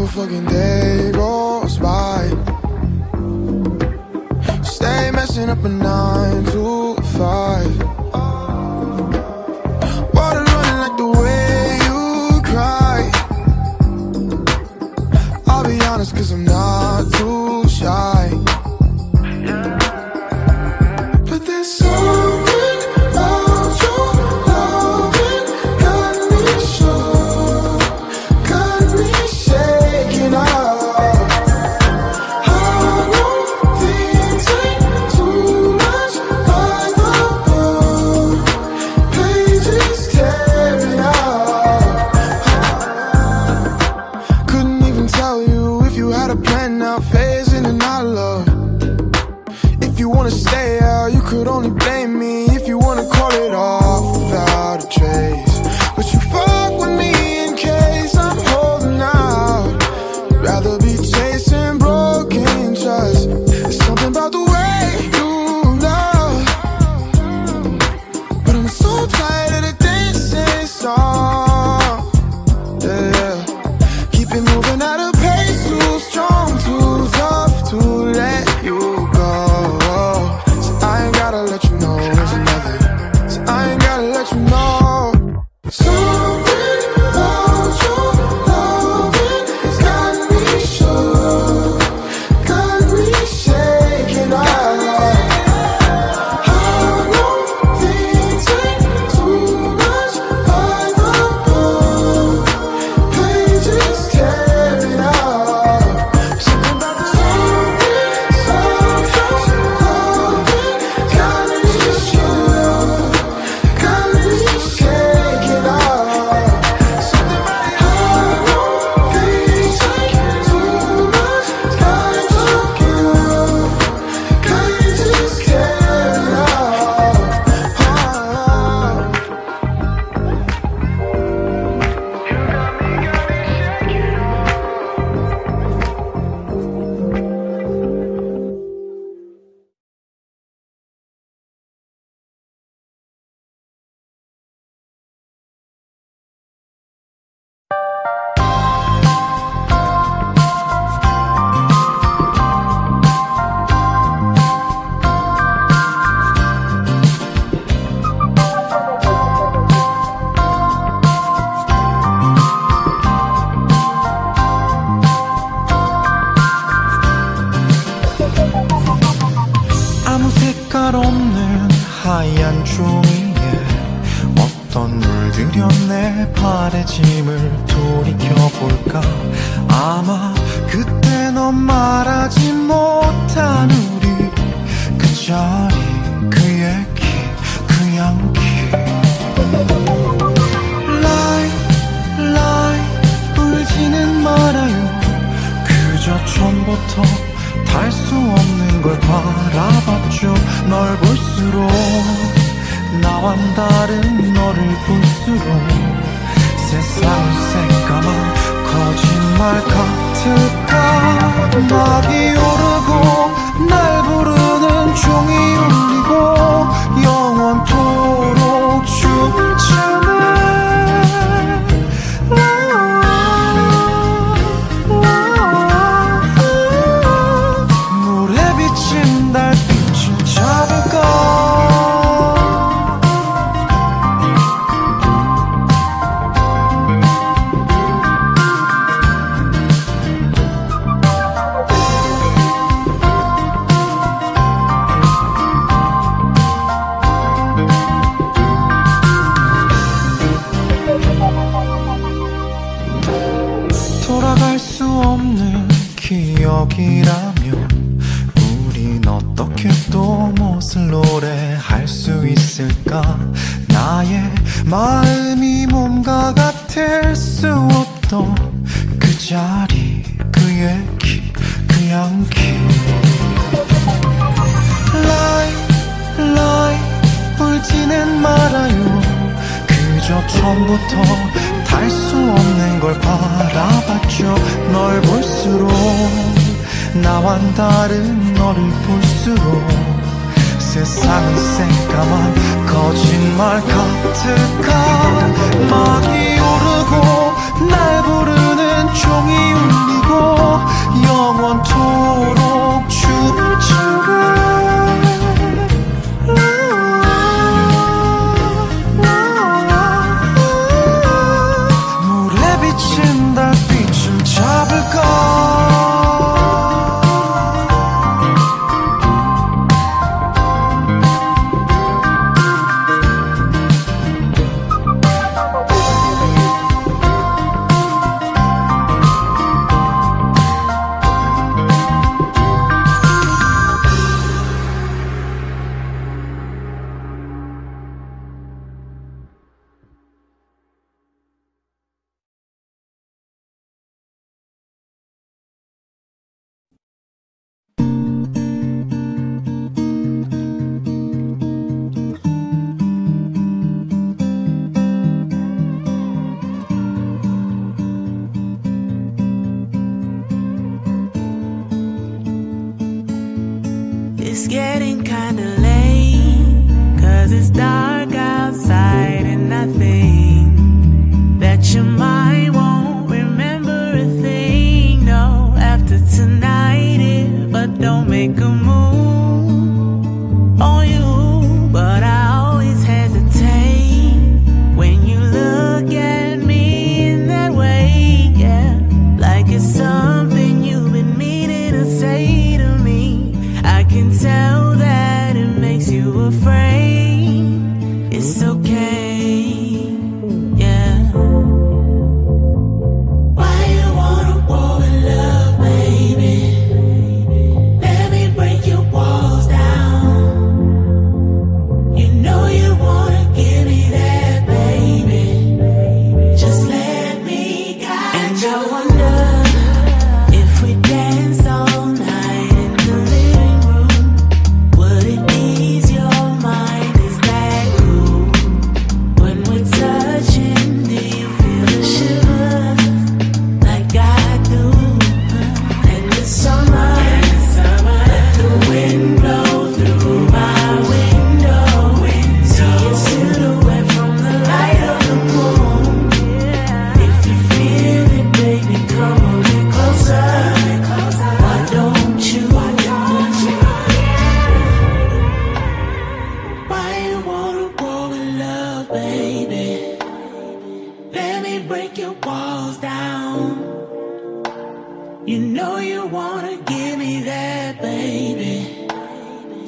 single fucking day goes by. Stay messing up at night. betray 말하지 못한 우리. 그 자리 그 얘기 그 향기. 라이 라이 울지는 말아요. 그저 처음부터 달 수 없는 걸 바라봤죠. 널 볼수록 나와 다른 너를 볼수록 세상은 새까만 거짓말 같을 magia 처음부터 탈 수 없는 걸 바라봤죠. 널 볼수록 나완 다른 너를 볼수록 세상은 새까만 거짓말 같을까? 막이 오르고 날 부르는 종이 울리고 영원토록 춤추고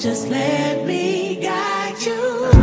Just let me guide you.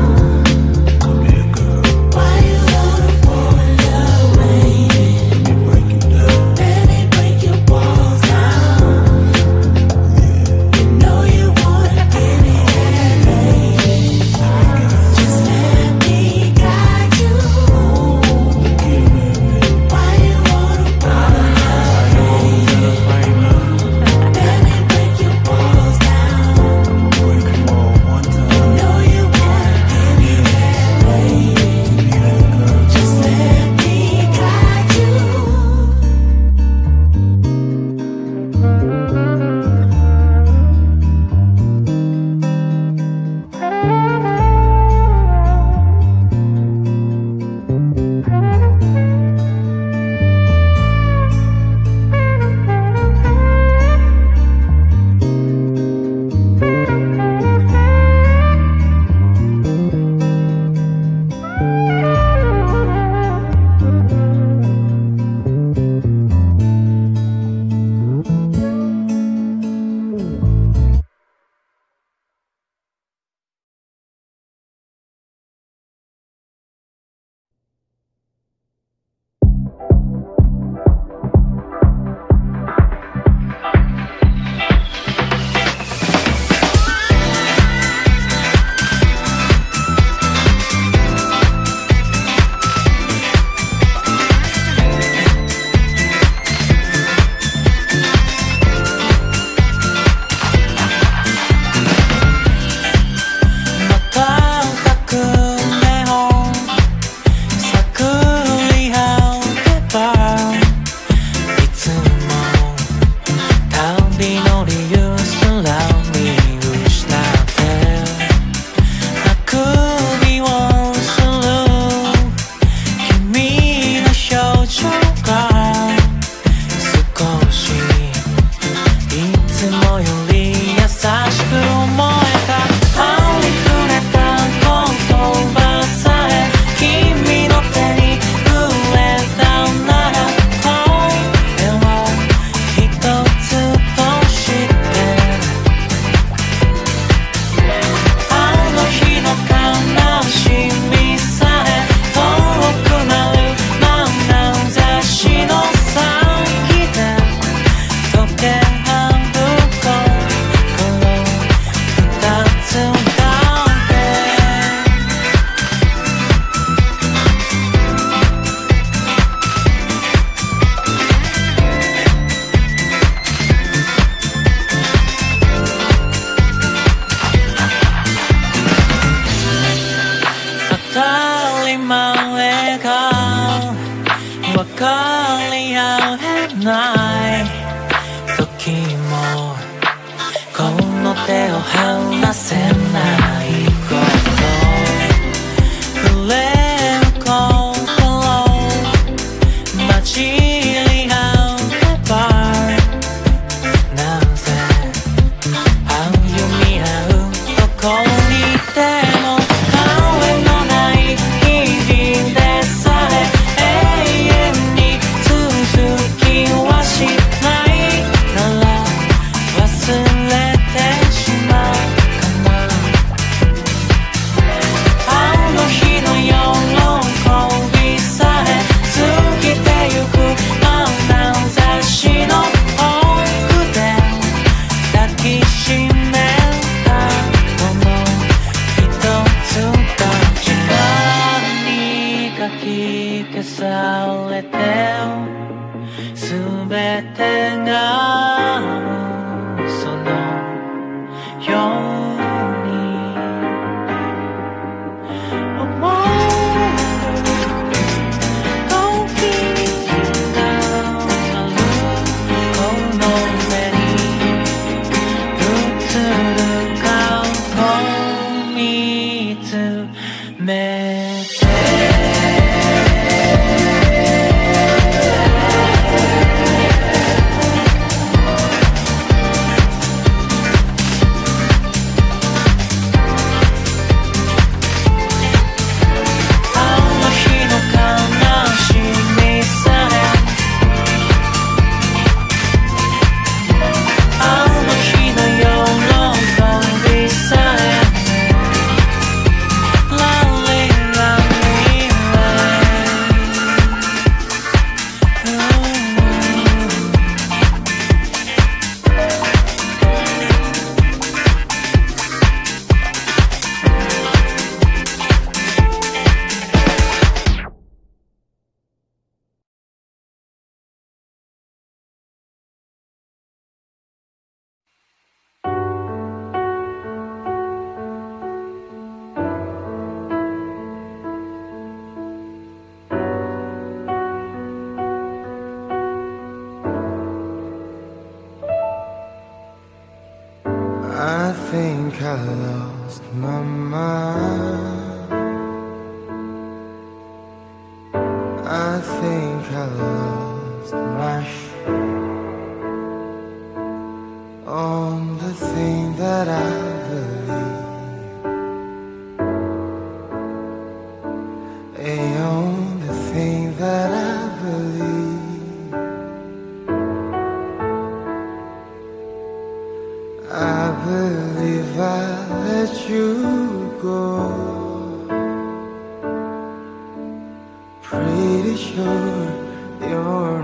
時もこの手を離せない lost my mind. I think I lost my.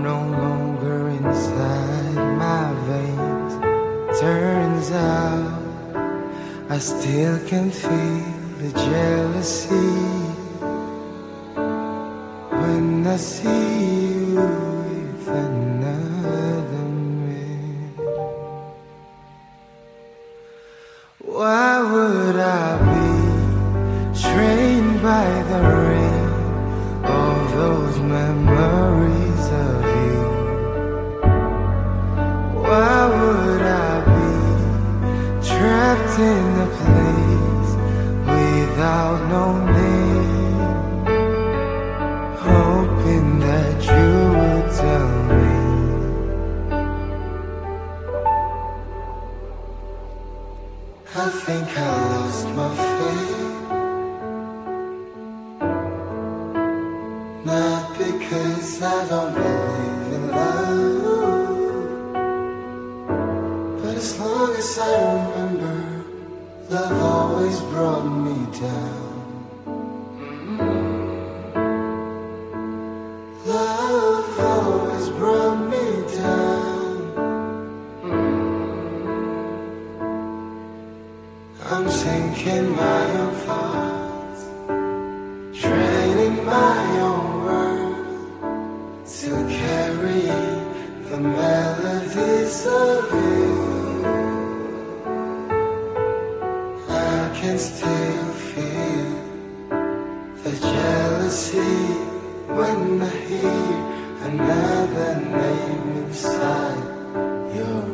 no longer inside my veins. Turns out I still can feel the jealousy when I see you with another. in a place without no name, hoping that you would tell me. I think I lost my faith. Not because I don't believe in love, but as long as I remember. Love always brought me down. can still feel the jealousy when I hear another name inside your